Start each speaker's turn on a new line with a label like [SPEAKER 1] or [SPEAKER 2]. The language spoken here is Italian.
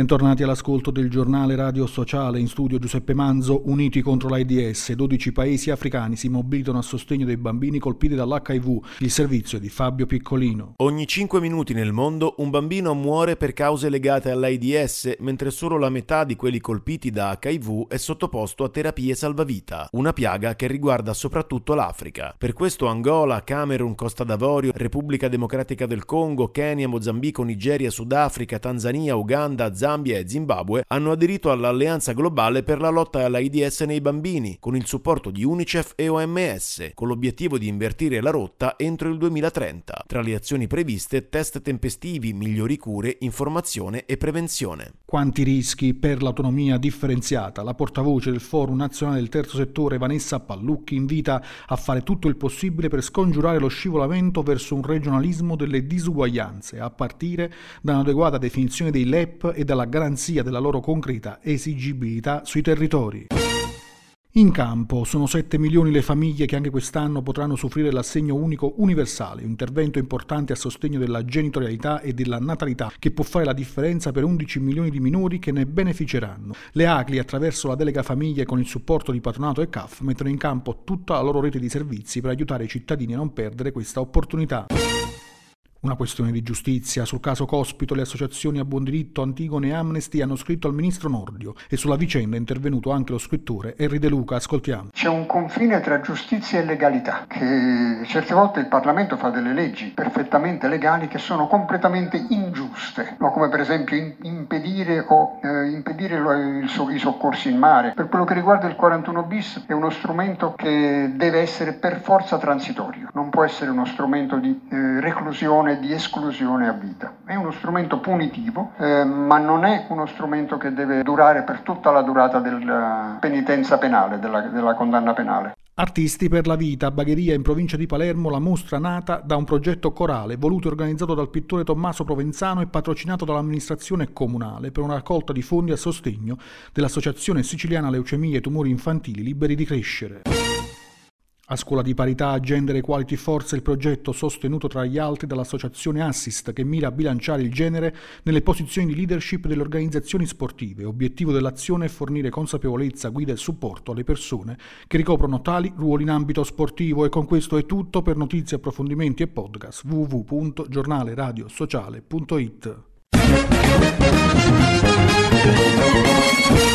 [SPEAKER 1] Bentornati all'ascolto del giornale radio sociale in studio Giuseppe Manzo, uniti contro l'AIDS. 12 paesi africani si mobilitano a sostegno dei bambini colpiti dall'HIV. Il servizio di Fabio Piccolino.
[SPEAKER 2] Ogni 5 minuti nel mondo un bambino muore per cause legate all'AIDS, mentre solo la metà di quelli colpiti da HIV è sottoposto a terapie salvavita, una piaga che riguarda soprattutto l'Africa. Per questo Angola, Camerun, Costa d'Avorio, Repubblica Democratica del Congo, Kenya, Mozambico, Nigeria, Sudafrica, Tanzania, Uganda, Zambia e Zimbabwe hanno aderito all'Alleanza Globale per la lotta all'AIDS nei bambini, con il supporto di UNICEF e OMS, con l'obiettivo di invertire la rotta entro il 2030. Tra le azioni previste, test tempestivi, migliori cure, informazione e prevenzione.
[SPEAKER 1] Quanti rischi per l'autonomia differenziata? La portavoce del Forum Nazionale del Terzo Settore, Vanessa Pallucchi, invita a fare tutto il possibile per scongiurare lo scivolamento verso un regionalismo delle disuguaglianze, a partire da un'adeguata definizione dei LEP e dalla garanzia della loro concreta esigibilità sui territori. In campo sono 7 milioni le famiglie che anche quest'anno potranno soffrire l'assegno unico universale, un intervento importante a sostegno della genitorialità e della natalità che può fare la differenza per 11 milioni di minori che ne beneficeranno. Le ACLI attraverso la delega famiglie con il supporto di patronato e CAF mettono in campo tutta la loro rete di servizi per aiutare i cittadini a non perdere questa opportunità. Una questione di giustizia. Sul caso Cospito le associazioni a buon diritto Antigone e Amnesty hanno scritto al ministro Nordio e sulla vicenda è intervenuto anche lo scrittore Henry De Luca. Ascoltiamo.
[SPEAKER 3] C'è un confine tra giustizia e legalità, che certe volte il Parlamento fa delle leggi perfettamente legali che sono completamente ingiuste, no? come per esempio impedire, o, eh, impedire i soccorsi in mare. Per quello che riguarda il 41 bis è uno strumento che deve essere per forza transitorio, non può essere uno strumento di eh, reclusione di esclusione a vita. È uno strumento punitivo, eh, ma non è uno strumento che deve durare per tutta la durata della penitenza penale, della, della condanna penale.
[SPEAKER 1] Artisti per la vita, a Bagheria in provincia di Palermo, la mostra nata da un progetto corale voluto e organizzato dal pittore Tommaso Provenzano e patrocinato dall'amministrazione comunale per una raccolta di fondi a sostegno dell'Associazione Siciliana Leucemie e Tumori Infantili Liberi di Crescere. A scuola di parità Gender Equality Force il progetto sostenuto tra gli altri dall'associazione Assist che mira a bilanciare il genere nelle posizioni di leadership delle organizzazioni sportive. Obiettivo dell'azione è fornire consapevolezza, guida e supporto alle persone che ricoprono tali ruoli in ambito sportivo. E con questo è tutto. Per notizie, approfondimenti e podcast www.giornaleradiosociale.it